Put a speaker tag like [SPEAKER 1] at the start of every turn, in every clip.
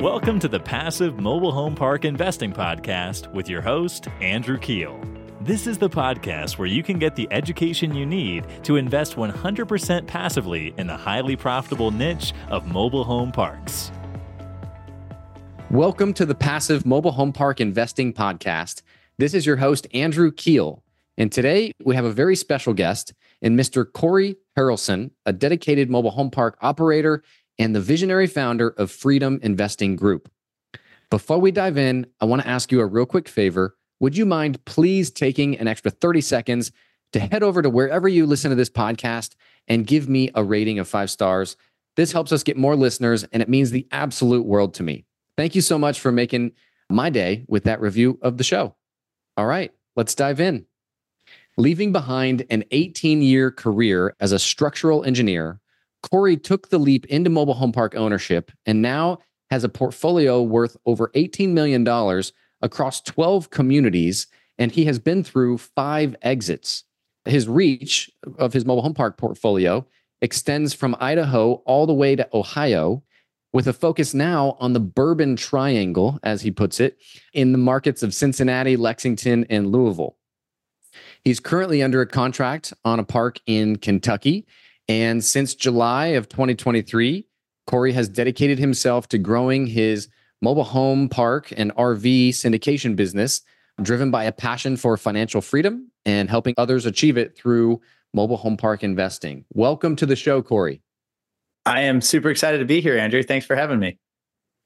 [SPEAKER 1] Welcome to the Passive Mobile Home Park Investing Podcast with your host, Andrew Keel. This is the podcast where you can get the education you need to invest 100% passively in the highly profitable niche of mobile home parks.
[SPEAKER 2] Welcome to the Passive Mobile Home Park Investing Podcast. This is your host, Andrew Keel. And today we have a very special guest in Mr. Cory Harelson, a dedicated mobile home park operator and the visionary founder of Freedom Investing Group. Before we dive in, I want to ask you a real quick favor. Would you mind please taking an extra 30 seconds to head over to wherever you listen to this podcast and give me a rating of five stars? This helps us get more listeners and it means the absolute world to me. Thank you so much for making my day with that review of the show. All right, let's dive in. Leaving behind an 18 year career as a structural engineer, Cory took the leap into mobile home park ownership and now has a portfolio worth over $18 million across 12 communities. And he has been through five exits. His reach of his mobile home park portfolio extends from Idaho all the way to Ohio, with a focus now on the Bourbon Triangle, as he puts it, in the markets of Cincinnati, Lexington, and Louisville. He's currently under a contract on a park in Kentucky and since July of 2023, Cory has dedicated himself to growing his mobile home park and RV syndication business, driven by a passion for financial freedom and helping others achieve it through mobile home park investing. Welcome to the show, Cory.
[SPEAKER 3] I am super excited to be here, Andrew. Thanks for having me.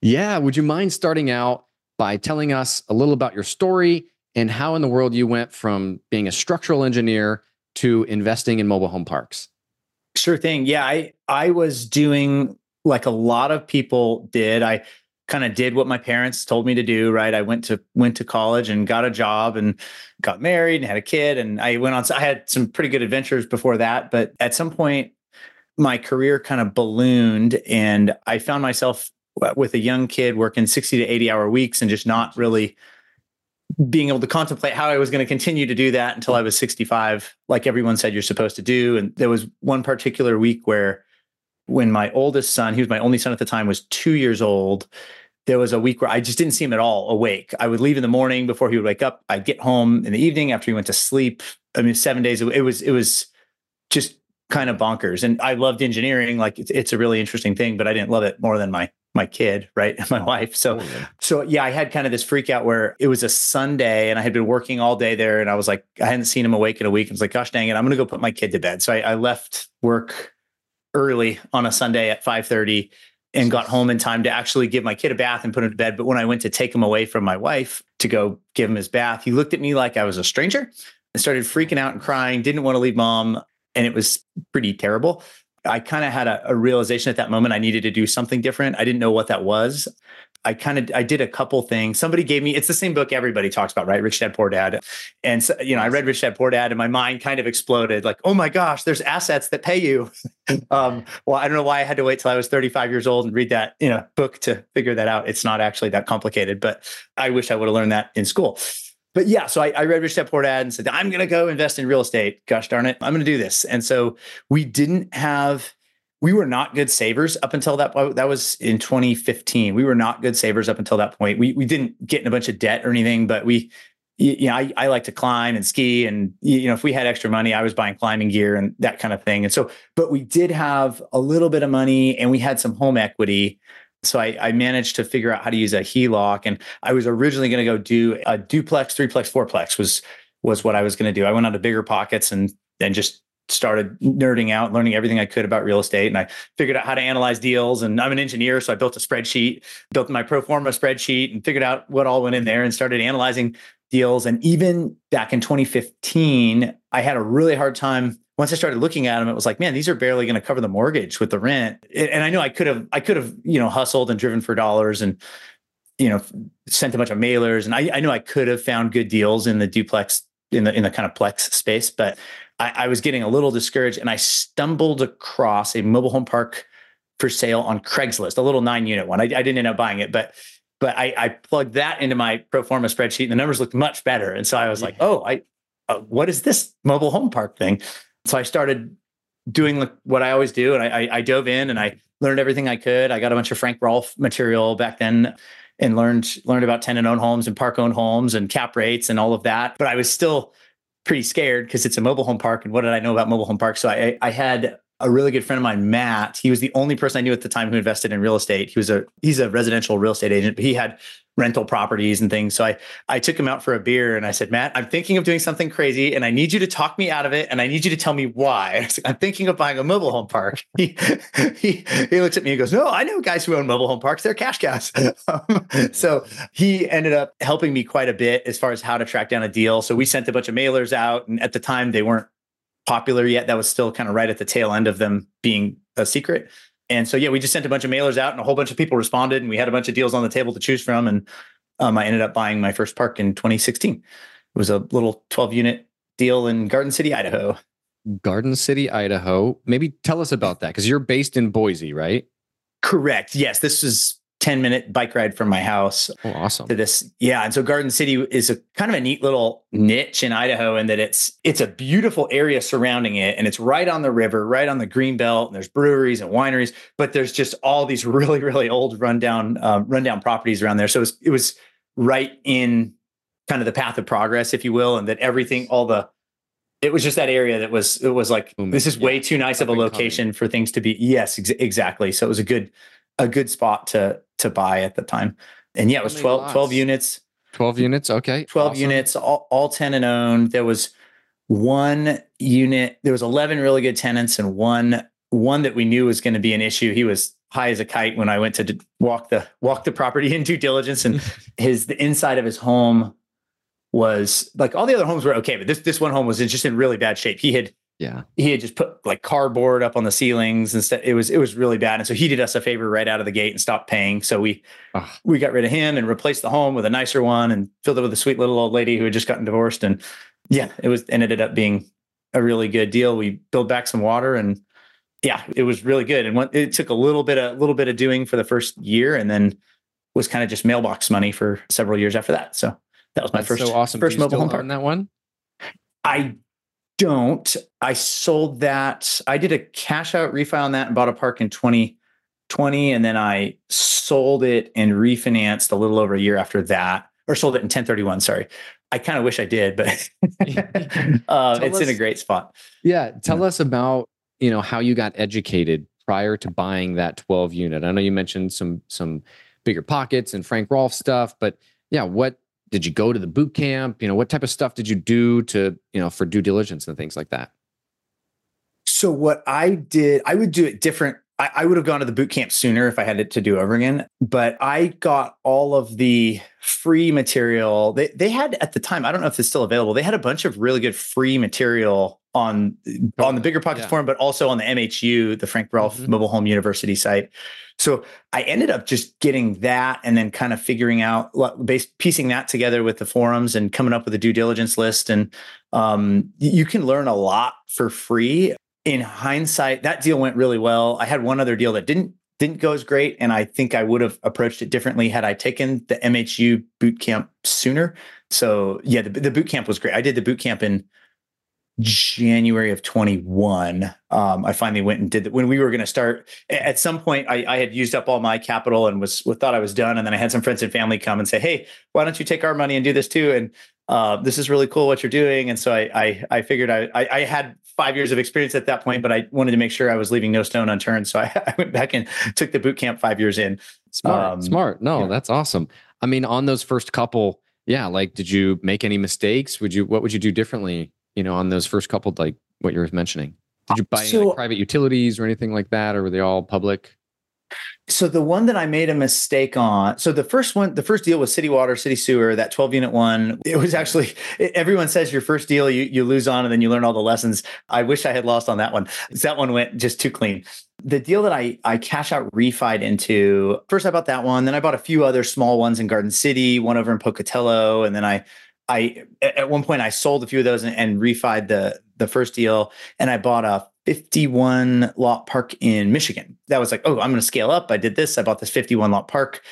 [SPEAKER 2] Yeah. Would you mind starting out by telling us a little about your story and how in the world you went from being a structural engineer to investing in mobile home parks?
[SPEAKER 3] Sure thing. Yeah, I I was doing like a lot of people did. I kind of did what my parents told me to do, right? I went to went to college and got a job and got married and had a kid and I went on I had some pretty good adventures before that, but at some point my career kind of ballooned and I found myself uh, with a young kid working 60 to 80 hour weeks and just not really being able to contemplate how I was going to continue to do that until I was 65, like everyone said you're supposed to do. And there was one particular week where, when my oldest son, he was my only son at the time, was two years old, there was a week where I just didn't see him at all awake. I would leave in the morning before he would wake up. I'd get home in the evening after he went to sleep. I mean, seven days. It was it was just kind of bonkers. And I loved engineering. Like it's, it's a really interesting thing, but I didn't love it more than my my kid, right? And my wife. So, oh, yeah. so yeah, I had kind of this freak out where it was a Sunday and I had been working all day there and I was like, I hadn't seen him awake in a week. I was like, gosh dang it, I'm going to go put my kid to bed. So I, I left work early on a Sunday at 5:30 and got home in time to actually give my kid a bath and put him to bed. But when I went to take him away from my wife to go give him his bath, he looked at me like I was a stranger and started freaking out and crying, didn't want to leave mom. And it was pretty terrible. I kind of had a, a, realization at that moment I needed to do something different. I didn't know what that was. I kind of I did a couple things. Somebody gave me it's the same book everybody talks about, right? Rich Dad Poor Dad. And so, you know, I read Rich Dad Poor Dad and my mind kind of exploded like, "Oh my gosh, there's assets that pay you." um, well, I don't know why I had to wait till I was 35 years old and read that, you know, book to figure that out. It's not actually that complicated, but I wish I would have learned that in school but yeah, so I, I read Rich Dad Poor Dad and said, I'm going to go invest in real estate. Gosh darn it, I'm going to do this. And so we didn't have, we were not good savers up until that point. That was in 2015. We were not good savers up until that point. We we didn't get in a bunch of debt or anything, but we, you know, I, I like to climb and ski, and you know, if we had extra money, I was buying climbing gear and that kind of thing. And so, but we did have a little bit of money, and we had some home equity. So I, I, managed to figure out how to use a HELOC, and I was originally going to go do a duplex, threeplex, fourplex was was what I was going to do. I went on to BiggerPockets and and just started nerding out, learning everything I could about real estate, and I figured out how to analyze deals. And I'm an engineer, so I built a spreadsheet, built my pro forma spreadsheet, and figured out what all went in there, and started analyzing deals. And even back in 2015, I had a really hard time once I started looking at them, it was like, man, these are barely going to cover the mortgage with the rent. And I know I could have, I could have, you know, hustled and driven for dollars and, you know, sent a bunch of mailers. And I, I know I could have found good deals in the duplex, in the in the kind of plex space, but I, I was getting a little discouraged. And I stumbled across a mobile home park for sale on Craigslist, a little nine unit one. I, I didn't end up buying it, but but I, I, plugged that into my pro forma spreadsheet, and the numbers looked much better. And so I was like, oh, I uh, what is this mobile home park thing? So I started doing what I always do, and I, I dove in and I learned everything I could. I got a bunch of Frank Rolfe material back then and learned learned about tenant owned homes and park owned homes and cap rates and all of that. But I was still pretty scared because it's a mobile home park. And what did I know about mobile home parks? So I, I had a really good friend of mine, Matt. He was the only person I knew at the time who invested in real estate. He was a he's a residential real estate agent, but he had rental properties and things. So I I took him out for a beer and I said, Matt, I'm thinking of doing something crazy and I need you to talk me out of it and I need you to tell me why. I am thinking of buying a mobile home park. He, he he looks at me and goes, No, I know guys who own mobile home parks. They're cash cows. Um, so he ended up helping me quite a bit as far as how to track down a deal. So we sent a bunch of mailers out and at the time they weren't popular yet. That was still kind of right at the tail end of them being a secret. And so, yeah, we just sent a bunch of mailers out and a whole bunch of people responded and we had a bunch of deals on the table to choose from. And um, I ended up buying my first park in 2016. It was a little 12 unit deal in Garden City, Idaho.
[SPEAKER 2] Garden City, Idaho. Maybe tell us about that because you're based in Boise, right?
[SPEAKER 3] Correct. Yes. This is 10 minute bike ride from my house.
[SPEAKER 2] Oh, awesome.
[SPEAKER 3] To this. Yeah. And so Garden City is a kind of a neat little niche in Idaho in that it's it's a beautiful area surrounding it. And it's right on the river, right on the green belt. And there's breweries and wineries, but there's just all these really, really old rundown, um, rundown properties around there. So it was, it was right in kind of the path of progress, if you will, and that everything, all the it was just that area that was it was like this is way too nice of a location coming. for things to be yes ex- exactly so it was a good a good spot to to buy at the time. And yeah, it was 12, 12 units.
[SPEAKER 2] 12 units. Okay.
[SPEAKER 3] 12 awesome. units, all, all tenant owned. There was one unit, there was 11 really good tenants and one one that we knew was going to be an issue. He was high as a kite when I went to walk the walk the property in due diligence and his the inside of his home was like all the other homes were okay, but this this one home was just in really bad shape. He had
[SPEAKER 2] yeah.
[SPEAKER 3] He had just put like cardboard up on the ceilings and stuff. It was it was really bad. And so he did us a favor right out of the gate and stopped paying. So we Ugh. we got rid of him and replaced the home with a nicer one and filled it with a sweet little old lady who had just gotten divorced. And yeah, it was and ended up being a really good deal. We built back some water and yeah, it was really good. And it took a little bit a little bit of doing for the first year and then was kind of just mailbox money for several years after that. So that was my
[SPEAKER 2] That's
[SPEAKER 3] first
[SPEAKER 2] so awesome.
[SPEAKER 3] first mobile home
[SPEAKER 2] park. that one?
[SPEAKER 3] I don't. I sold that. I did a cash out refi on that and bought a park in 2020. And then I sold it and refinanced a little over a year after that, or sold it in 1031. Sorry. I kind of wish I did, but uh, it's us, in a great spot.
[SPEAKER 2] Yeah. Tell yeah. us about, you know, how you got educated prior to buying that 12 unit. I know you mentioned some, some BiggerPockets and Frank Rolfe stuff, but yeah, what did you go to the boot camp? You know, what type of stuff did you do to, you know, for due diligence and things like that?
[SPEAKER 3] So what I did, I would do it different. I, I would have gone to the boot camp sooner if I had it to do over again. But I got all of the free material. They they had at the time, I don't know if it's still available. They had a bunch of really good free material on on the BiggerPockets yeah. forum, but also on the MHU, the Frank Rolfe mm-hmm. Mobile Home University site. So I ended up just getting that and then kind of figuring out, based piecing that together with the forums and coming up with a due diligence list. And um, you can learn a lot for free. In hindsight, that deal went really well. I had one other deal that didn't didn't go as great, and I think I would have approached it differently had I taken the MHU boot camp sooner. So yeah, the, the boot camp was great. I did the boot camp in January of 21, um, I finally went and did that when we were going to start. At some point, I, I, had used up all my capital and was thought I was done. And then I had some friends and family come and say, "Hey, why don't you take our money and do this too?" And uh, this is really cool what you're doing. And so I I, I figured I, I, I had five years of experience at that point, but I wanted to make sure I was leaving no stone unturned. So I, I went back and took the boot camp five years in.
[SPEAKER 2] Smart, um, smart. No, yeah. that's awesome. I mean, on those first couple, yeah. Like, did you make any mistakes? Would you? What would you do differently? you know, on those first couple, like what you were mentioning? Did you buy so, like private utilities or anything like that, or were they all public?
[SPEAKER 3] So the one that I made a mistake on, so the first one, the first deal was City Water, City Sewer, that 12 unit one. It was actually everyone says your first deal you you lose on and then you learn all the lessons. I wish I had lost on that one. That one went just too clean. The deal that I I cash out refied into, first I bought that one, then I bought a few other small ones in Garden City, one over in Pocatello, and then I I at one point I sold a few of those and, and refied the the first deal, and I bought a 51 lot park in Michigan. That was like, oh, I'm going to scale up. I did this. I bought this 51 lot park.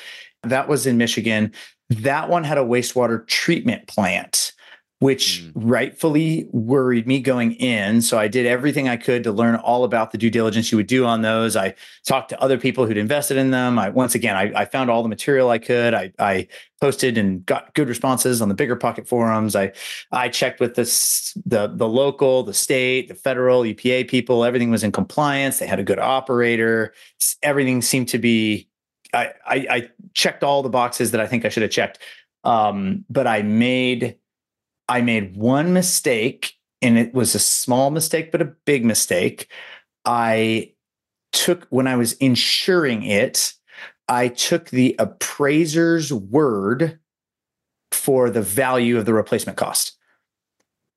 [SPEAKER 3] That was in Michigan. That one had a wastewater treatment plant. Which mm. rightfully worried me going in. So I did everything I could to learn all about the due diligence you would do on those. I talked to other people who'd invested in them. I once again I, I found all the material I could. I, I posted and got good responses on the bigger pocket forums. I I checked with the the the local, the state, the federal, EPA people. Everything was in compliance. They had a good operator. Everything seemed to be. I, I, I checked all the boxes that I think I should have checked. Um, but I made I made one mistake, and it was a small mistake, but a big mistake. I took, when I was insuring it, I took the appraiser's word for the value of the replacement cost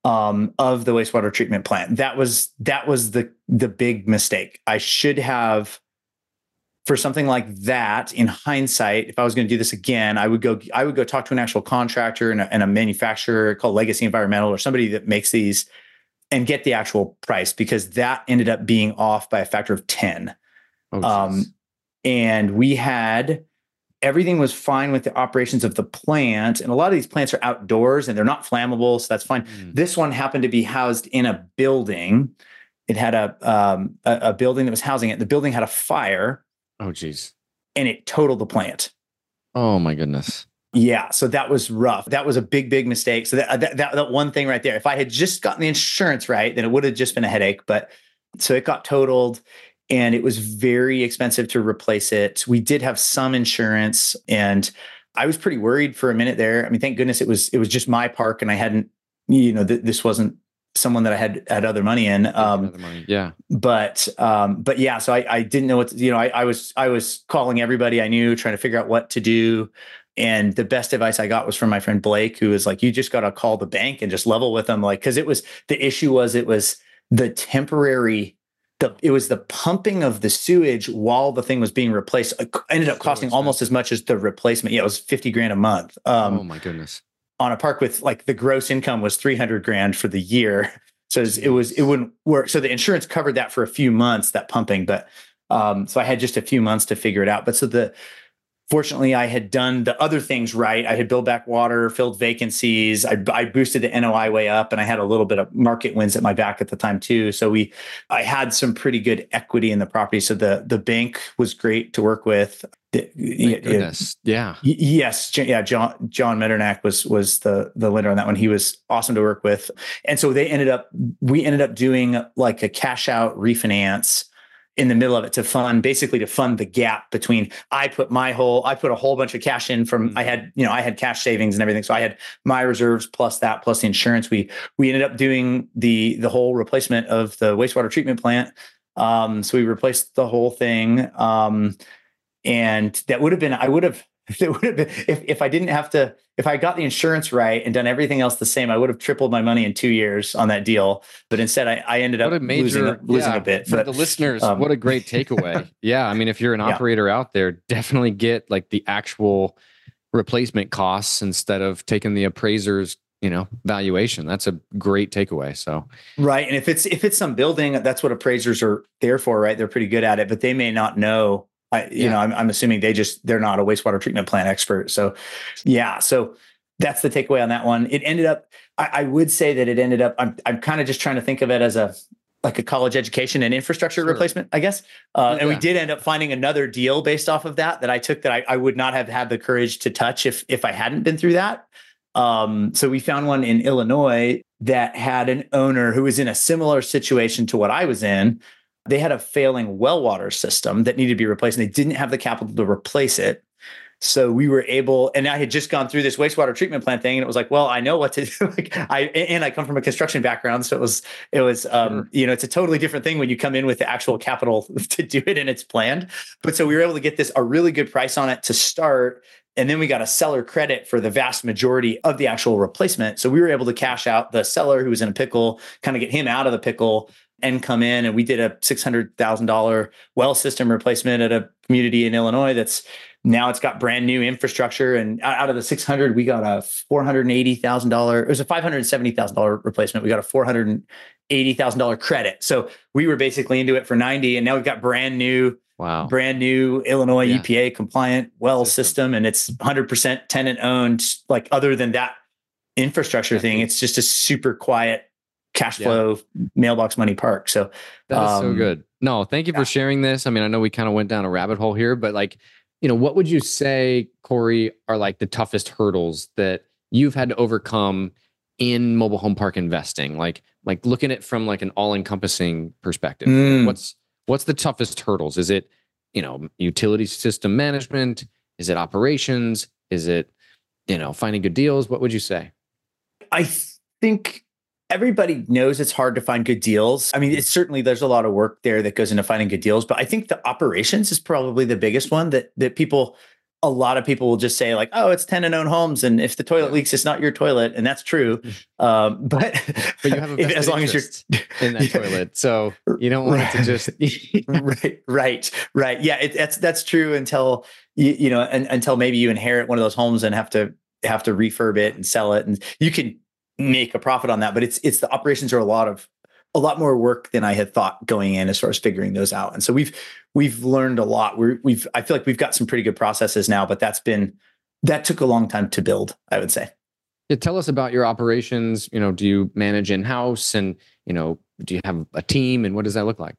[SPEAKER 3] um, of the wastewater treatment plant. That was that was the the big mistake. I should have for something like that in hindsight if i was going to do this again i would go i would go talk to an actual contractor and a, and a, manufacturer called legacy environmental or somebody that makes these and get the actual price because that ended up being off by a factor of 10 oh, um, and we had everything was fine with the operations of the plant and a lot of these plants are outdoors and they're not flammable so that's fine. Mm. this one happened to be housed in a building. It had a, um, a, a building that was housing it. The building had a fire
[SPEAKER 2] Oh, geez.
[SPEAKER 3] And it totaled the plant.
[SPEAKER 2] Oh, my goodness.
[SPEAKER 3] Yeah. So that was rough. That was a big, big mistake. So that, that, that, that one thing right there, if I had just gotten the insurance right, then it would have just been a headache. But so it got totaled and it was very expensive to replace it. We did have some insurance and I was pretty worried for a minute there. I mean, thank goodness it was, it was just my park and I hadn't, you know, th- this wasn't someone that I had had other money in. Um,
[SPEAKER 2] money. Yeah.
[SPEAKER 3] But um, but yeah, so I, I didn't know what to, you know. I, I was I was calling everybody I knew, trying to figure out what to do. And the best advice I got was from my friend Blake, who was like, "You just got to call the bank and just level with them." Like, because it was the issue was it was the temporary. The, it was the pumping of the sewage while the thing was being replaced. It ended up so costing expensive. almost as much as the replacement. Yeah, it was fifty grand a month.
[SPEAKER 2] Um, oh my goodness!
[SPEAKER 3] On a park with like the gross income was 300 grand for the year. So it was, it wouldn't work. So the insurance covered that for a few months, that pumping, but um, so I had just a few months to figure it out. But so the, fortunately i had done the other things right. I had built back water filled vacancies. I, I, boosted the noi way up and i had a little bit of market wins at my back at the time too. So we i had some pretty good equity in the property. So the the bank was great to work with.
[SPEAKER 2] Goodness. yeah.
[SPEAKER 3] Yes. Yeah john john metternach was was the the lender on that one. He was awesome to work with. And so they ended up we ended up doing like a cash out refinance in the middle of it to fund basically to fund the gap between I put my whole I put a whole bunch of cash in from. I had you know I had cash savings and everything. So I had my reserves plus that plus the insurance. We we ended up doing the the whole replacement of the wastewater treatment plant. Um so we replaced the whole thing. Um and that would have been I would have it would have been if, if I didn't have to if I got the insurance right and done everything else the same, I would have tripled my money in two years on that deal. But instead, I, I ended up major, losing, losing yeah, a bit.
[SPEAKER 2] For but, the listeners, um, what a great takeaway! yeah, I mean, if you're an operator yeah. out there, definitely get like the actual replacement costs instead of taking the appraiser's you know valuation that's a great takeaway so
[SPEAKER 3] right and if it's if it's some building that's what appraisers are there for right they're pretty good at it but they may not know I, you yeah. know, I'm, I'm assuming they just they're not a wastewater treatment plant expert. So, yeah. So that's the takeaway on that one. It ended up. I, I would say that it ended up. I'm I'm kind of just trying to think of it as a like a college education and infrastructure sure. replacement, I guess. Uh, yeah. And we did end up finding another deal based off of that that I took that I, I would not have had the courage to touch if if I hadn't been through that. Um, so we found one in Illinois that had an owner who was in a similar situation to what I was in, they had a failing well water system that needed to be replaced and they didn't have the capital to replace it. So we were able, and I had just gone through this wastewater treatment plant thing, and it was like, well, I know what to do. like I and I come from a construction background, so it was it was um, sure. you know it's a totally different thing when you come in with the actual capital to do it and it's planned. But so we were able to get this a really good price on it to start, and then we got a seller credit for the vast majority of the actual replacement. So we were able to cash out the seller who was in a pickle, kind of get him out of the pickle and come in and we did a $600,000 well system replacement at a community in Illinois that's now it's got brand new infrastructure and out of the 600 we got a $480,000 it was a $570,000 replacement we got a $480,000 credit so we were basically into it for 90 and now we've got brand new
[SPEAKER 2] wow
[SPEAKER 3] brand new Illinois yeah. EPA compliant well system. system and it's 100% tenant owned like other than that infrastructure thing. It's just a super quiet cash flow yeah. mailbox money park. So
[SPEAKER 2] that is um, so good. No, thank you yeah. for sharing this. I mean, I know we kind of went down a rabbit hole here, but like, you know, what would you say, Cory, are like the toughest hurdles that you've had to overcome in mobile home park investing? Like, like looking at it from like an all-encompassing perspective. Mm. What's what's the toughest hurdles? Is it, you know, utility system management? Is it operations? Is it, you know, finding good deals? What would you say?
[SPEAKER 3] I think everybody knows it's hard to find good deals. I mean, it's certainly there's a lot of work there that goes into finding good deals, but I think the operations is probably the biggest one that that people a lot of people will just say like, "Oh, it's tenant owned homes, and if the toilet leaks, it's not your toilet," and that's true. Um, but
[SPEAKER 2] but you have a as long as you're in that toilet, so you don't want right. it to just
[SPEAKER 3] right, right, right. Yeah, it, that's that's true until you you know and, until maybe you inherit one of those homes and have to have to refurb it and sell it, and you can make a profit on that. But it's it's the operations are a lot of a lot more work than I had thought going in as far as figuring those out. And so we've we've learned a lot. We're, we've I feel like we've got some pretty good processes now, but that's been that took a long time to build. I would say.
[SPEAKER 2] Yeah, tell us about your operations. You know, do you manage in house, and you know, do you have a team, and what does that look like?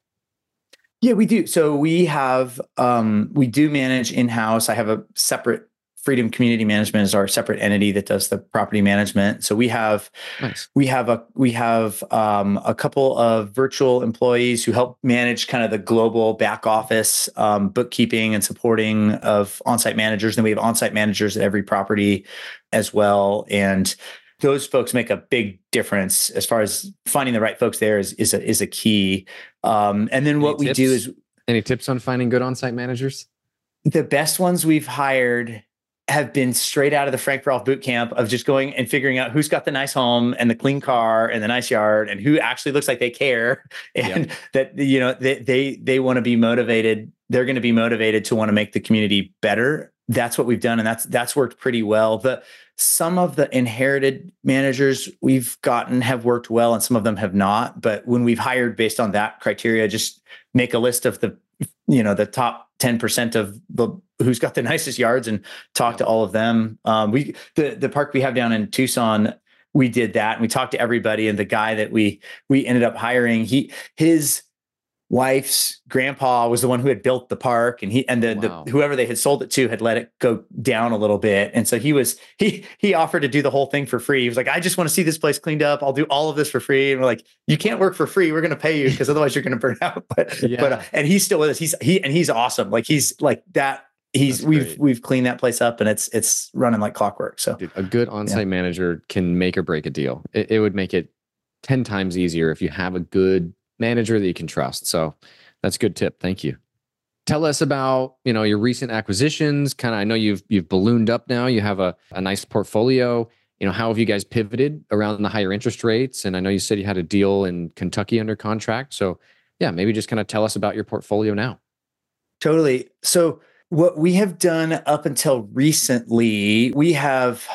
[SPEAKER 3] Yeah, we do. So we have um, we do manage in house. I have a separate Freedom Community Management is our separate entity that does the property management. So we have nice. we have a we have um, a couple of virtual employees who help manage kind of the global back office um, bookkeeping and supporting of on-site managers. And we have on-site managers at every property as well. And those folks make a big difference as far as finding the right folks there is is a, is a key. Um, and then
[SPEAKER 2] any
[SPEAKER 3] what
[SPEAKER 2] tips?
[SPEAKER 3] we do is
[SPEAKER 2] any tips on finding good on-site managers?
[SPEAKER 3] The best ones we've hired have been straight out of the Frank Rolfe boot camp of just going and figuring out who's got the nice home and the clean car and the nice yard and who actually looks like they care. And yep. that you know they they they want to be motivated they're going to be motivated to want to make the community better. That's what we've done and that's that's worked pretty well. The some of the inherited managers we've gotten have worked well and some of them have not but when we've hired based on that criteria just make a list of the you know the top 10% of the who's got the nicest yards and talk to all of them. Um, we the the park we have down in tucson we did that and we talked to everybody and the guy that we we ended up hiring he his wife's grandpa was the one who had built the park and he and the, wow. the, whoever they had sold it to had let it go down a little bit. And so he was he he offered to do the whole thing for free. He was like i just want to see this place cleaned up. I'll do all of this for free. And we're like you can't work for free. We're going to pay you because otherwise you're going to burn out. But yeah. but uh, and he's still with us. He's he and he's awesome. Like he's like that he's we've we've cleaned that place up and it's it's running like clockwork. So
[SPEAKER 2] Dude, a good on-site yeah. manager can make or break a deal. It, it would make it 10 times easier if you have a good manager that you can trust. So that's a good tip. Thank you. Tell us about, you know, your recent acquisitions. Kind of I know you've you've ballooned up now. You have a, a nice portfolio. You know, how have you guys pivoted around the higher interest rates? And I know you said you had a deal in Kentucky under contract. So yeah, maybe just kind of tell us about your portfolio now.
[SPEAKER 3] Totally. So what we have done up until recently, we have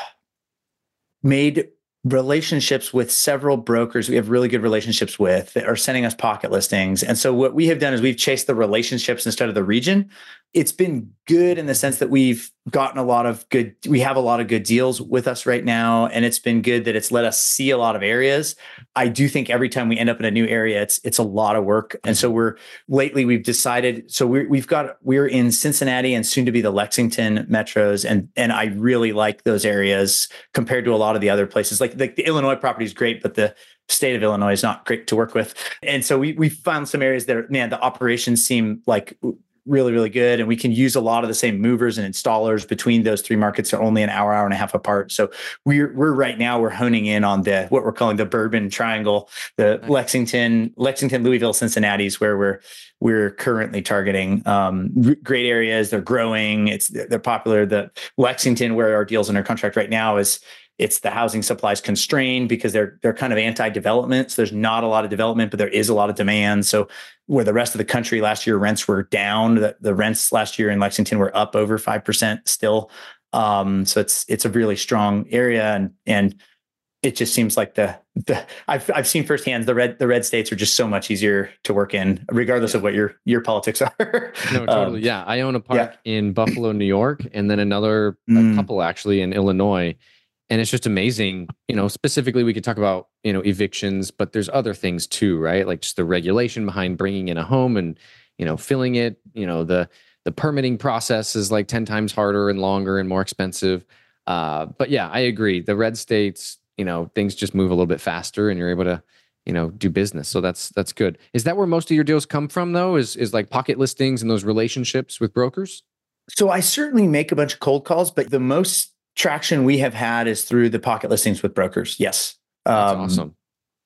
[SPEAKER 3] made relationships with several brokers we have really good relationships with that are sending us pocket listings. And so what we have done is we've chased the relationships instead of the region. It's been good in the sense that we've gotten a lot of good we have a lot of good deals with us right now and it's been good that it's let us see a lot of areas. I do think every time we end up in a new area it's it's a lot of work. And so we're lately we've decided so we we've got we're in Cincinnati and soon to be the Lexington metros and and I really like those areas compared to a lot of the other places like like the Illinois property is great, but the state of Illinois is not great to work with. And so we we found some areas that are, man, the operations seem like really really good and we can use a lot of the same movers and installers between those three markets. Are only an hour hour and a half apart. So we're we're right now we're honing in on the what we're calling the bourbon triangle the lexington lexington louisville cincinnati's where we're we're currently targeting. Um, great areas they're growing. It's they're popular. The lexington where our deals under contract right now is it's the housing supplies constrained because they're they're kind of anti-development. So there's not a lot of development, but there is a lot of demand. So where the rest of the country last year rents were down, the, the rents last year in Lexington were up over five percent still. Um, so it's it's a really strong area, and and it just seems like the the I've I've seen firsthand the red the red states are just so much easier to work in, regardless yeah. of what your your politics are.
[SPEAKER 2] no, totally. Um, yeah, I own a park yeah. in Buffalo, New York, and then another mm. couple actually in Illinois and it's just amazing you know specifically we could talk about you know evictions but there's other things too right? Like just the regulation behind bringing in a home and you know filling it you know the the permitting process is like 10 times harder and longer and more expensive. Uh, but yeah i agree. The red states you know things just move a little bit faster and you're able to you know do business. So that's that's good. Is that where most of your deals come from though is is like pocket listings and those relationships with brokers?
[SPEAKER 3] So i certainly make a bunch of cold calls but the most traction we have had is through the pocket listings with brokers. Yes.
[SPEAKER 2] That's um, awesome.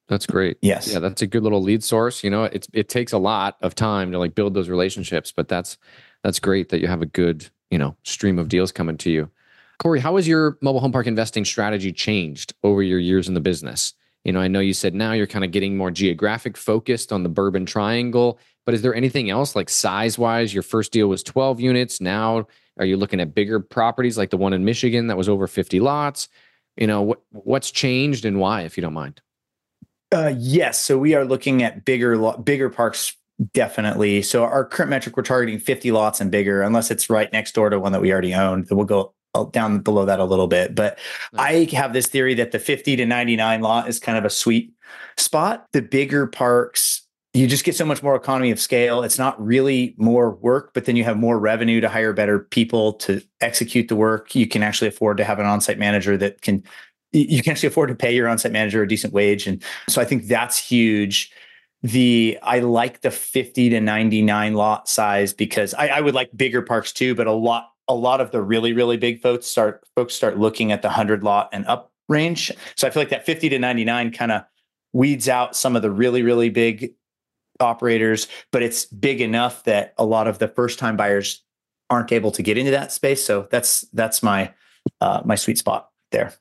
[SPEAKER 2] That's great.
[SPEAKER 3] yes.
[SPEAKER 2] Yeah that's a good little lead source. You know it, it takes a lot of time to like build those relationships but that's that's great that you have a good you know stream of deals coming to you. Cory how has your mobile home park investing strategy changed over your years in the business? You know, I know you said now you're kind of getting more geographic focused on the Bourbon Triangle, but is there anything else like size wise? Your first deal was 12 units. Now, are you looking at bigger properties like the one in Michigan that was over 50 lots? You know, what what's changed and why, if you don't mind?
[SPEAKER 3] Uh, yes, so we are looking at bigger bigger parks definitely. So our current metric, we're targeting 50 lots and bigger, unless it's right next door to one that we already own. We'll go down below that a little bit. But nice. I have this theory that the 50 to 99 lot is kind of a sweet spot. The bigger parks, you just get so much more economy of scale. It's not really more work, but then you have more revenue to hire better people to execute the work. You can actually afford to have an on-site manager that can you can actually afford to pay your on-site manager a decent wage. And so I think that's huge the I like the 50 to 99 lot size because I, I, would like bigger parks too, but a lot a lot of the really really big folks start folks start looking at the 100 lot and up range so i feel like that 50 to 99 kind of weeds out some of the really really big operators but it's big enough that a lot of the first time buyers aren't able to get into that space. So that's that's my uh, my sweet spot there.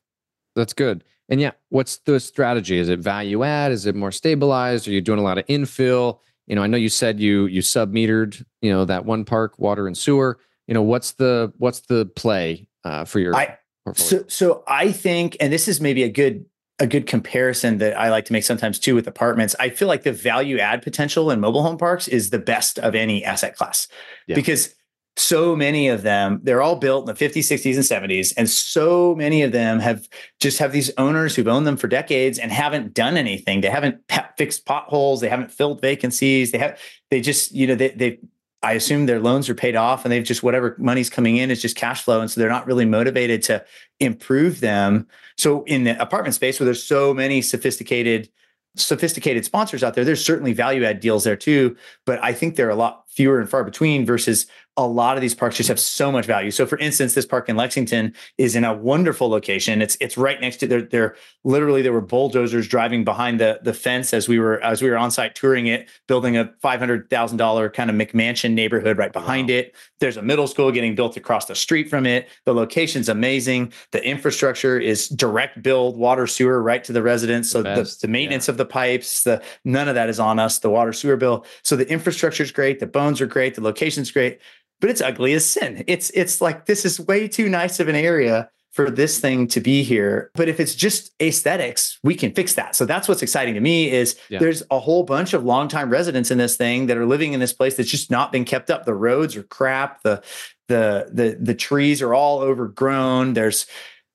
[SPEAKER 2] That's good. And yeah what's the strategy? Is it value add? Is it more stabilized? Are you doing a lot of infill? You know i know you said you you sub metered you know that one park water and sewer. You know what's the what's the play uh, for your
[SPEAKER 3] I, portfolio? so so i think and this is maybe a good a good comparison that i like to make sometimes too with apartments. I feel like the value add potential in mobile home parks is the best of any asset class yeah. because so many of them they're all built in the 50s 60s and 70s and so many of them have just have these owners who've owned them for decades and haven't done anything. They haven't fixed potholes. They haven't filled vacancies. They have they just you know they, they I assume their loans are paid off and they've just whatever money's coming in is just cash flow. And so they're not really motivated to improve them. So in the apartment space where there's so many sophisticated, sophisticated sponsors out there, there's certainly value add deals there too. But I think they're a lot fewer and far between versus a lot of these parks just have so much value. So for instance, this park in Lexington is in a wonderful location. It's it's right next to there. There literally there were bulldozers driving behind the the fence as we were as we were on site touring it, building a five hundred thousand dollar kind of McMansion neighborhood right behind wow. it. There's a middle school getting built across the street from it. The location's amazing. The infrastructure is direct build water sewer right to the residents. So the, the, the maintenance yeah. of the pipes, the none of that is on us. The water sewer bill. So the infrastructure is great. The bones are great. The location's great but it's ugly as sin. It's it's like this is way too nice of an area for this thing to be here. But if it's just aesthetics, we can fix that. So that's what's exciting to me is yeah. there's a whole bunch of longtime residents in this thing that are living in this place that's just not been kept up. The roads are crap. The the the the trees are all overgrown. There's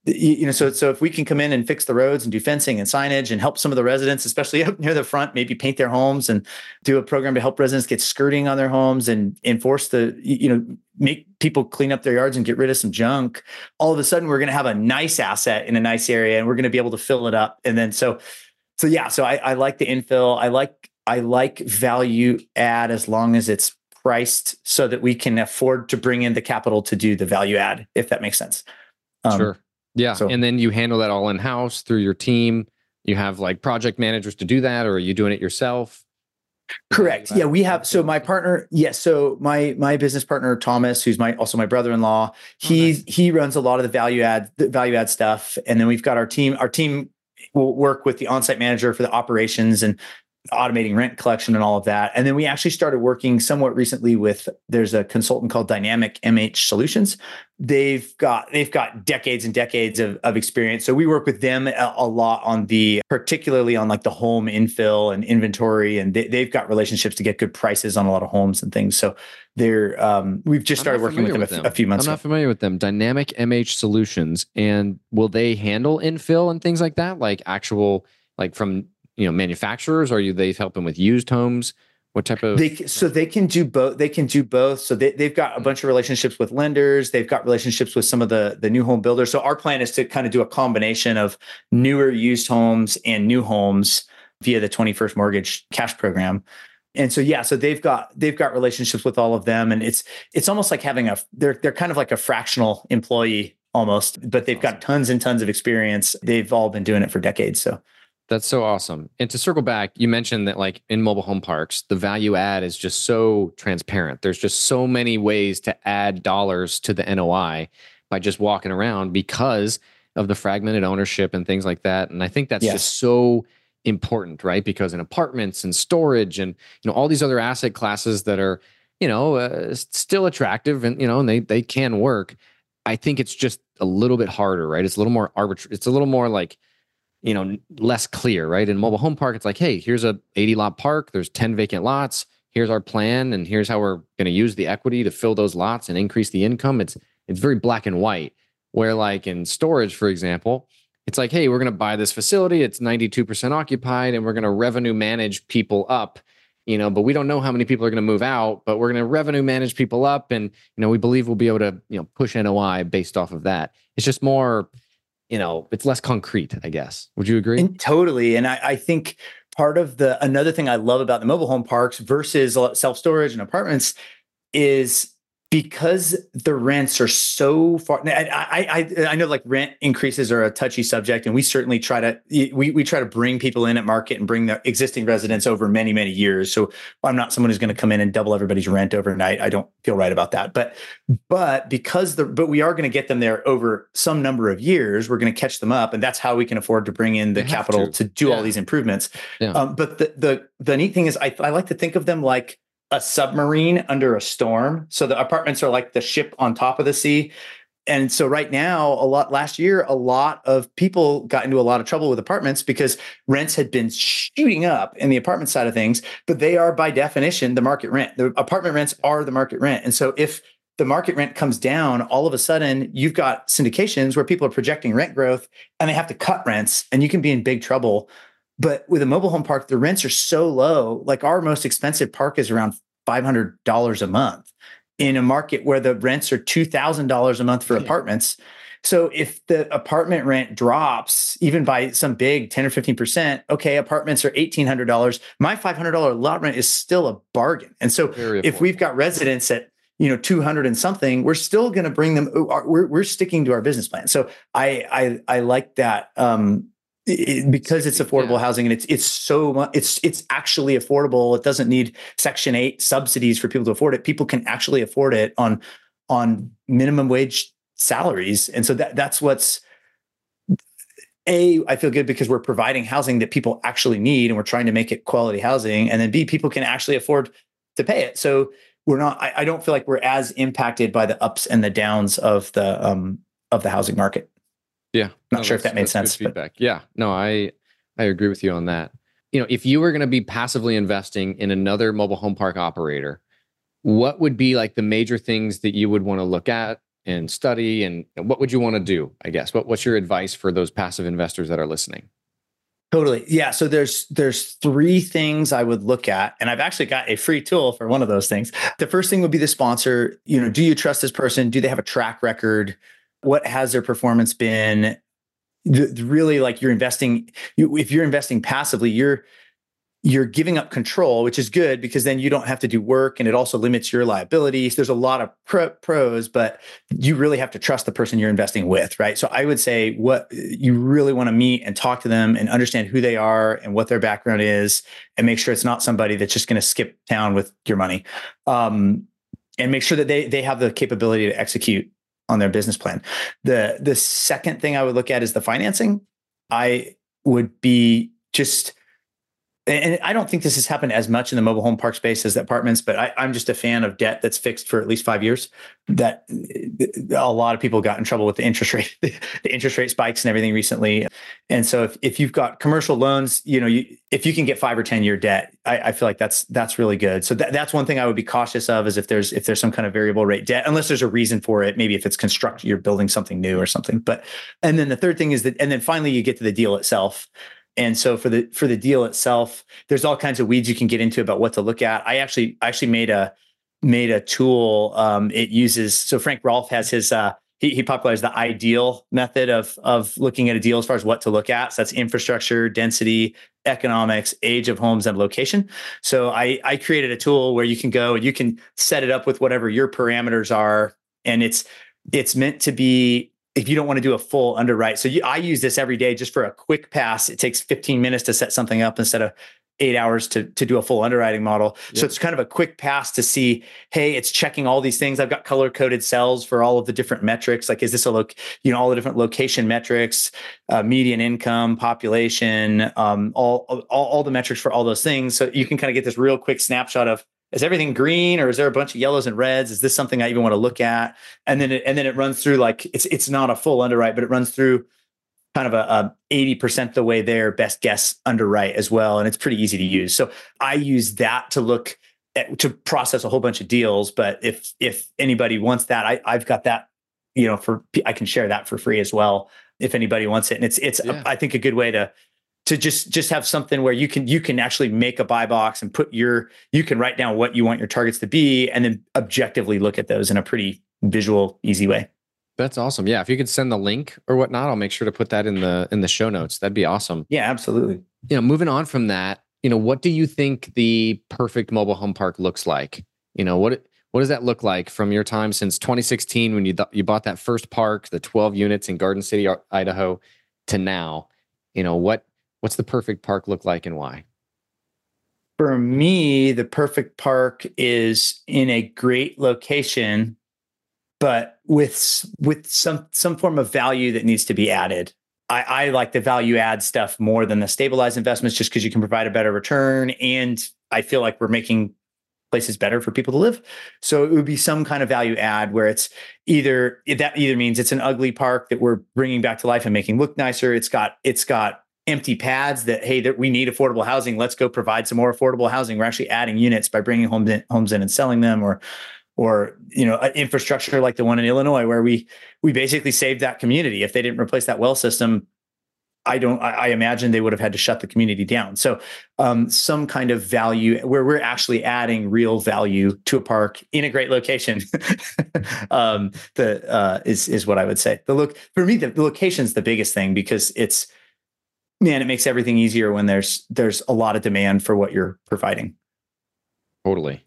[SPEAKER 3] you know so so if we can come in and fix the roads and do fencing and signage and help some of the residents especially up near the front maybe paint their homes and do a program to help residents get skirting on their homes and enforce the you know make people clean up their yards and get rid of some junk all of a sudden we're going to have a nice asset in a nice area and we're going to be able to fill it up. And then so so yeah so I, I like the infill. I like i like value add as long as it's priced so that we can afford to bring in the capital to do the value add if that makes sense.
[SPEAKER 2] Um, sure yeah. So, and then you handle that all in house through your team. You have like project managers to do that, or are you doing it yourself?
[SPEAKER 3] Correct. Yeah, we have. So my partner, yes. So my my business partner Thomas, who's my also my brother in law, oh, he okay. he runs a lot of the value add the value add stuff, and then we've got our team. Our team will work with the on site manager for the operations, and automating rent collection and all of that. And then we actually started working somewhat recently with there's a consultant called Dynamic MH Solutions. They've got they've got decades and decades of, of experience. So we work with them a, a lot on the particularly on like the home infill and inventory, and they, have got relationships to get good prices on a lot of homes and things. So they're um, we've just started working with them, with them, a, few months.
[SPEAKER 2] I'm not familiar with them. Dynamic MH Solutions, and will they handle infill and things like that, like actual like from you know manufacturers? Are you they helping with used homes? What type of
[SPEAKER 3] they so they can do both. They can do both. So they, they've got a mm. bunch of relationships with lenders. They've got relationships with some of the the new home builders. So our plan is to kind of do a combination of newer used homes and new homes via the 21st mortgage cash program. And so yeah, so they've got they've got relationships with all of them, and it's it's almost like having a they're they're kind of like a fractional employee almost, but they've awesome. got tons and tons of experience. They've all been doing it for decades. So
[SPEAKER 2] that's so awesome. And to circle back, you mentioned that like in mobile home parks, the value add is just so transparent. There's just so many ways to add dollars to the NOI by just walking around because of the fragmented ownership and things like that. And I think that's yes. just so important, right? Because in apartments and storage and you know all these other asset classes that are you know uh, still attractive and you know and they they can work. I think it's just a little bit harder, right? It's a little more arbitrary. It's a little more like you know less clear right? In mobile home park it's like hey here's a 80 lot park there's 10 vacant lots here's our plan and here's how we're going to use the equity to fill those lots and increase the income. It's it's very black and white where like in storage for example it's like hey we're going to buy this facility it's 92% occupied and we're going to revenue manage people up you know but we don't know how many people are going to move out but we're going to revenue manage people up and you know we believe we'll be able to you know push NOI based off of that. It's just more you know, it's less concrete, I guess. Would you agree?
[SPEAKER 3] And totally. And I, I think part of the another thing I love about the mobile home parks versus self storage and apartments is because the rents are so far I, I i know like rent increases are a touchy subject and we certainly try to we, we try to bring people in at market and bring the existing residents over many many years so i'm not someone who's going to come in and double everybody's rent overnight i don't feel right about that but but because the but we are going to get them there over some number of years we're going to catch them up and that's how we can afford to bring in the capital to. to. do yeah. all these improvements yeah. um, but the the the neat thing is I, I like to think of them like a submarine under a storm. So the apartments are like the ship on top of the sea. And so right now, a lot last year, a lot of people got into a lot of trouble with apartments because rents had been shooting up in the apartment side of things, but they are by definition the market rent. The apartment rents are the market rent. And so if the market rent comes down, all of a sudden you've got syndications where people are projecting rent growth and they have to cut rents and you can be in big trouble but with a mobile home park, the rents are so low. Like our most expensive park is around $500 a month in a market where the rents are $2,000 a month for yeah. apartments. So if the apartment rent drops even by some big 10 or 15%, okay, apartments are $1,800. My $500 lot rent is still a bargain. And so if we've got residents at you know 200 and something we're still going to bring them we're, we're sticking to our business plan so i i i like that um it, because it's affordable yeah. housing and it's it's so much it's it's actually affordable it doesn't need section 8 subsidies for people to afford it. People can actually afford it on on minimum wage salaries. And so that that's what's a i feel good because we're providing housing that people actually need and we're trying to make it quality housing. And then b people can actually afford to pay it. So we're not I, I don't feel like we're as impacted by the ups and the downs of the um of the housing market
[SPEAKER 2] yeah.
[SPEAKER 3] Not no, sure if that made sense.
[SPEAKER 2] Feedback. But. Yeah. No, I I agree with you on that. You know, if you were going to be passively investing in another mobile home park operator, what would be like the major things that you would want to look at and study and what would you want to do, I guess? What what's your advice for those passive investors that are listening?
[SPEAKER 3] Totally. Yeah. So there's there's three things I would look at. And I've actually got a free tool for one of those things. The first thing would be the sponsor. You know, do you trust this person? Do they have a track record? What has their performance been? Really like you're investing if you're investing passively you're you're giving up control which is good because then you don't have to do work and it also limits your liabilities. There's a lot of pro- pros but you really have to trust the person you're investing with right? So i would say what you really want to meet and talk to them and understand who they are and what their background is and make sure it's not somebody that's just going to skip town with your money um, and make sure that they they have the capability to execute on their business plan. The the second thing I would look at is the financing. I would be just and I don't think this has happened as much in the mobile home park space as the apartments, but I, am just a fan of debt that's fixed for at least five years. That uh, a lot of people got in trouble with the interest rate, the interest rate spikes and everything recently. And so if, if you've got commercial loans, you know, you, if you can get five or 10 year debt, I, I feel like that's, that's really good. So that, that's one thing I would be cautious of is if there's, if there's some kind of variable rate debt, unless there's a reason for it, maybe if it's construct, you're building something new or something. But, and then the third thing is that, and then finally you get to the deal itself. And so for the for the deal itself, there's all kinds of weeds you can get into about what to look at. I actually actually made a made a tool. Um, it uses so Frank Rolfe has his uh, he, he popularized the ideal method of of looking at a deal as far as what to look at. So that's infrastructure, density, economics, age of homes, and location. So I I created a tool where you can go and you can set it up with whatever your parameters are, and it's it's meant to be if you don't want to do a full underwrite. So you, I use this every day just for a quick pass. It takes 15 minutes to set something up instead of eight hours to, to do a full underwriting model. So it's kind of a quick pass to see, hey, it's checking all these things. I've got color coded cells for all of the different metrics. Like, is this a look, you know, all the different location metrics, uh, median income, population, um, all, all, all the metrics for all those things. So you can kind of get this real quick snapshot of, is everything green or is there a bunch of yellows and reds? Is this something i even want to look at? And then it, and then it runs through like it's it's not a full underwrite but it runs through kind of a, a 80% the way there best guess underwrite as well and it's pretty easy to use. So i use that to look at, to process a whole bunch of deals but if if anybody wants that I, i've got that you know for i can share that for free as well if anybody wants it. And it's it's yeah. a, I think a good way to to just just have something where you can you can actually make a buy box and put your you can write down what you want your targets to be and then objectively look at those in a pretty visual easy way.
[SPEAKER 2] That's awesome. Yeah if you could send the link or whatnot i'll make sure to put that in the in the show notes. That'd be awesome.
[SPEAKER 3] Yeah absolutely.
[SPEAKER 2] You know moving on from that you know what do you think the perfect mobile home park looks like? You know what what does that look like from your time since 2016 when you th- you bought that first park the 12 units in garden city idaho to now? You know what What's the perfect park look like and why?
[SPEAKER 3] For me, the perfect park is in a great location, but with with some some form of value that needs to be added. I, I like the value add stuff more than the stabilized investments, just because you can provide a better return, and I feel like we're making places better for people to live. So it would be some kind of value add where it's either that either means it's an ugly park that we're bringing back to life and making look nicer. It's got it's got empty pads that hey that we need affordable housing. Let's go provide some more affordable housing. We're actually adding units by bringing homes in, homes in and selling them or or you know infrastructure like the one in illinois where we we basically saved that community. If they didn't replace that well system i don't i, I imagine they would have had to shut the community down. So um, some kind of value where we're actually adding real value to a park in a great location um, the uh, is is what i would say. The look for me the, the location is the biggest thing because it's man, it makes everything easier when there's there's a lot of demand for what you're providing.
[SPEAKER 2] Totally.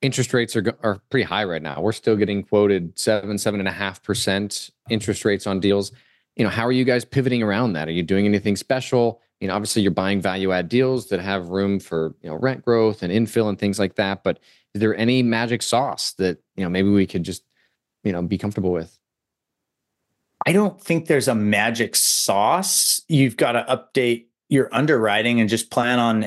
[SPEAKER 2] Interest rates are are pretty high right now. We're still getting quoted seven, seven and a half percent interest rates on deals. You know, how are you guys pivoting around that? Are you doing anything special? You know, obviously you're buying value add deals that have room for you know rent growth and infill and things like that. But is there any magic sauce that you know maybe we could just you know be comfortable with?
[SPEAKER 3] I don't think there's a magic sauce. You've got to update your underwriting and just plan on.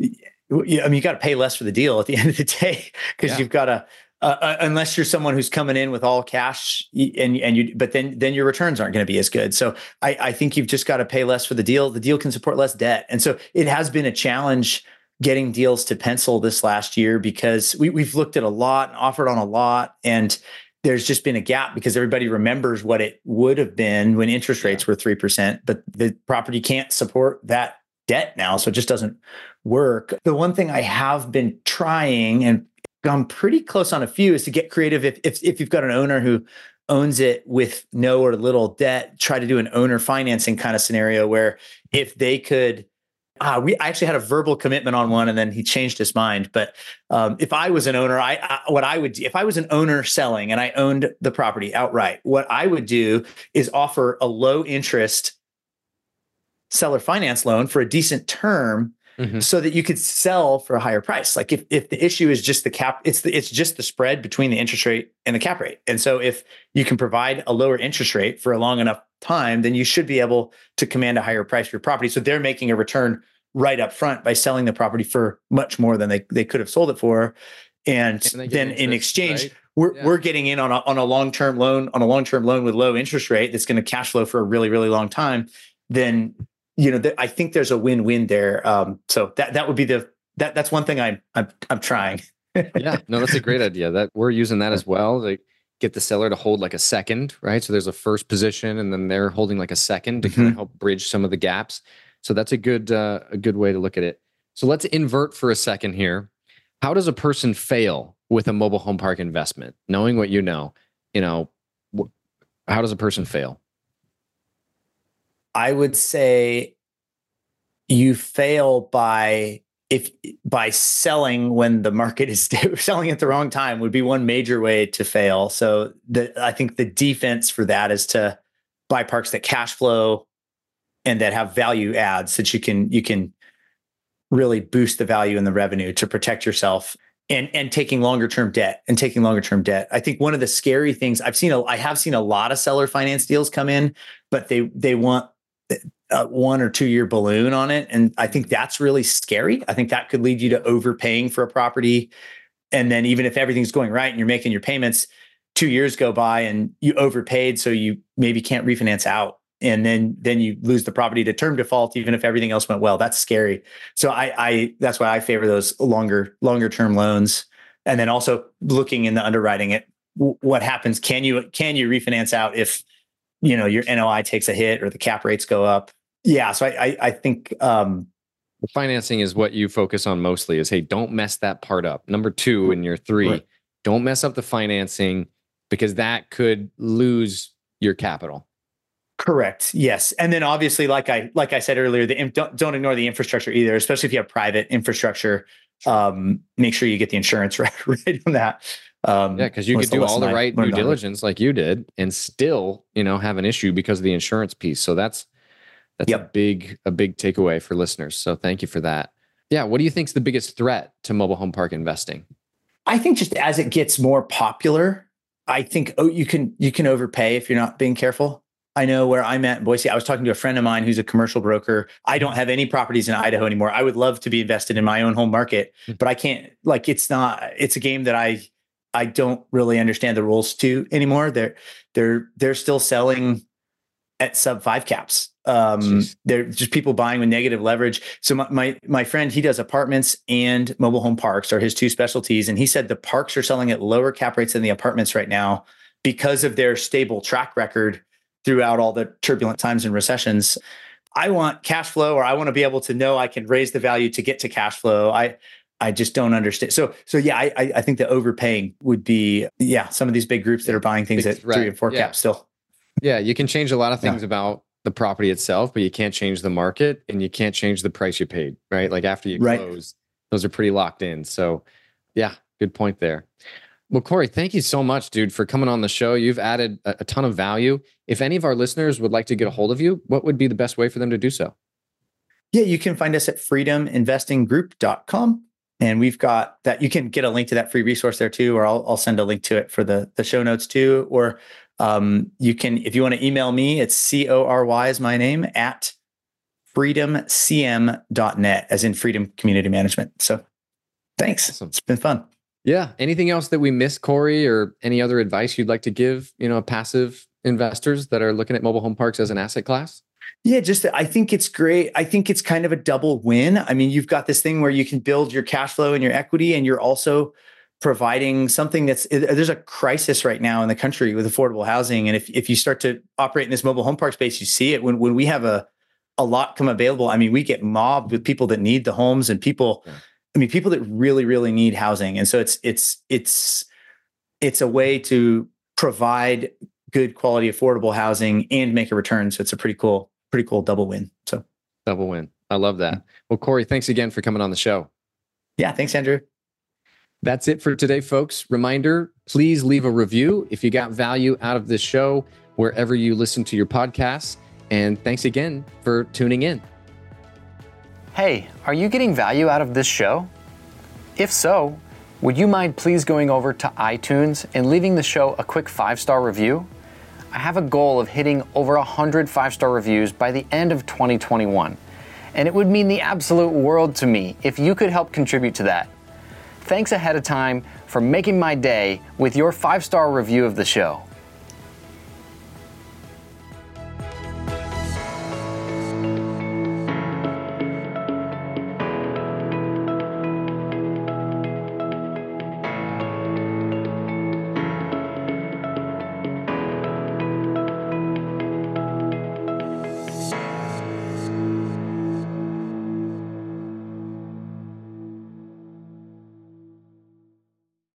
[SPEAKER 3] I mean, you got to pay less for the deal at the end of the day because yeah. you've got to. Uh, uh, unless you're someone who's coming in with all cash and and you but then then your returns aren't going to be as good so I, I think you've just got to pay less for the deal the deal can support less debt and so it has been a challenge getting deals to pencil this last year because we, we've looked at a lot and offered on a lot and there's just been a gap because everybody remembers what it would have been when interest rates were 3%, but the property can't support that debt now. So it just doesn't work. The one thing I have been trying and gone pretty close on a few is to get creative. If, if, if you've got an owner who owns it with no or little debt, try to do an owner financing kind of scenario where if they could uh, we I actually had a verbal commitment on one, and then he changed his mind. But um, if I was an owner, I, I what I would do, if I was an owner selling and I owned the property outright, what I would do is offer a low interest seller finance loan for a decent term Mm-hmm. so that you could sell for a higher price. Like if if the issue is just the cap, it's the, it's just the spread between the interest rate and the cap rate. And so if you can provide a lower interest rate for a long enough time, then you should be able to command a higher price for your property. So they're making a return right up front by selling the property for much more than they, they could have sold it for. And,
[SPEAKER 2] And
[SPEAKER 3] then in exchange,
[SPEAKER 2] right?
[SPEAKER 3] we're,
[SPEAKER 2] Yeah.
[SPEAKER 3] we're getting in on a, on a long-term loan, on a long-term loan with low interest rate that's going to cash flow for a really, really long time. Then, you know, th- I think there's a win-win there. Um, so that, that would be the, that that's one thing I'm, I'm, I'm trying.
[SPEAKER 2] yeah, no, that's a great idea. That we're using that as well. Like get the seller to hold like a second, right? So there's a first position, and then they're holding like a second to kind of help bridge some of the gaps. So that's a good uh, a good way to look at it. So let's invert for a second here. How does a person fail with a mobile home park investment? Knowing what you know, you know, wh- how does a person fail?
[SPEAKER 3] I would say you fail by if by selling when the market is selling at the wrong time would be one major way to fail. So the I think the defense for that is to buy parks that cash flow and that have value adds that you can you can really boost the value and the revenue to protect yourself and and taking longer term debt and taking longer term debt. I think one of the scary things I've seen a, I have seen a lot of seller finance deals come in, but they they want a one or two year balloon on it, and I think that's really scary. I think that could lead you to overpaying for a property, and then even if everything's going right and you're making your payments, two years go by and you overpaid, so you maybe can't refinance out. And then, then you lose the property to term default, even if everything else went well. That's scary. So I, I that's why I favor those longer, longer term loans. And then also looking in the underwriting at what happens. Can you can you refinance out if you know your NOI takes a hit or the cap rates go up? Yeah. So I I, I think um,
[SPEAKER 2] The financing is what you focus on mostly. Is hey, don't mess that part up. Number two in your three,
[SPEAKER 3] Right.
[SPEAKER 2] don't mess up the financing because that could lose your capital.
[SPEAKER 3] Correct. Yes, and then obviously, like I like I said earlier, the don't don't ignore the infrastructure either, especially if you have private infrastructure. Um, make sure you get the insurance right, right on that. Um,
[SPEAKER 2] Yeah, because you could do all the right due
[SPEAKER 3] learned on it.
[SPEAKER 2] diligence like you did, and still, you know, have an issue because of the insurance piece. So that's that's a big a big takeaway for listeners. So thank you for that. Yeah, what do you think is the biggest threat to mobile home park investing?
[SPEAKER 3] I think just as it gets more popular, I think oh, you can you can overpay if you're not being careful. I know where I'm at in Boise. I was talking to a friend of mine who's a commercial broker. I don't have any properties in Idaho anymore. I would love to be invested in my own home market, hmm. but I can't. Like it's not. It's a game that I I don't really understand the rules to anymore. They're they're they're still selling at sub five caps. Um,
[SPEAKER 2] Jeez.
[SPEAKER 3] they're just people buying with negative leverage. So my, my my friend, he does apartments and mobile home parks are his two specialties, and he said the parks are selling at lower cap rates than the apartments right now because of their stable track record throughout all the turbulent times and recessions. I want cash flow, or I want to be able to know I can raise the value to get to cash flow. I I just don't understand. So so yeah, I I- think the overpaying would be yeah some of these big groups that are buying things
[SPEAKER 2] Big
[SPEAKER 3] at
[SPEAKER 2] threat.
[SPEAKER 3] three and four
[SPEAKER 2] Yeah.
[SPEAKER 3] caps still.
[SPEAKER 2] Yeah, you can change a lot of
[SPEAKER 3] Yeah.
[SPEAKER 2] things about the property itself, but you can't change the market and you can't change the price you paid, right? Like after you
[SPEAKER 3] Right.
[SPEAKER 2] close, those are pretty locked in. So, yeah, good point there. Well, Cory, thank you so much, dude, for coming on the show. You've added a, a ton of value. If any of our listeners would like to get a hold of you, what would be the best way for them to do so?
[SPEAKER 3] Yeah, you can find us at freedominvestinggroup.com. And we've got that. You can get a link to that free resource there too, or I'll, I'll send a link to it for the, the show notes too. Or um, you can, if you want to email me, it's C O R Y is my name at freedomcm.net, as in Freedom Community Management. So thanks.
[SPEAKER 2] Awesome.
[SPEAKER 3] It's been fun.
[SPEAKER 2] Yeah. Anything else that we missed, Cory, or any other advice you'd like to give, you know, passive investors that are looking at mobile home parks as an asset class?
[SPEAKER 3] Yeah, just I think it's great. I think it's kind of a double win. I mean, you've got this thing where you can build your cash flow and your equity, and you're also providing something that's there's a crisis right now in the country with affordable housing. And if if you start to operate in this mobile home park space, you see it when when we have a a lot come available. I mean, we get mobbed with people that need the homes and people,
[SPEAKER 2] Yeah.
[SPEAKER 3] I mean, people that really, really need housing. And so it's it's it's it's a way to provide good quality, affordable housing and make a return. So it's a pretty cool, pretty cool double win. So
[SPEAKER 2] Double win. I love that. Well, Cory, thanks again for coming on the show.
[SPEAKER 3] yeah, thanks, Andrew.
[SPEAKER 2] That's it for today, folks. Reminder please leave a review if you got value out of this show wherever you listen to your podcasts. And thanks again for tuning in.
[SPEAKER 4] Hey, are you getting value out of this show? If so, would you mind please going over to iTunes and leaving the show a quick five star review? I have a goal of hitting over 100 five star reviews by the end of 2021.
[SPEAKER 2] and it would mean the absolute world to me if you could help contribute to that. Thanks ahead of time for making my day with your five star review of the show.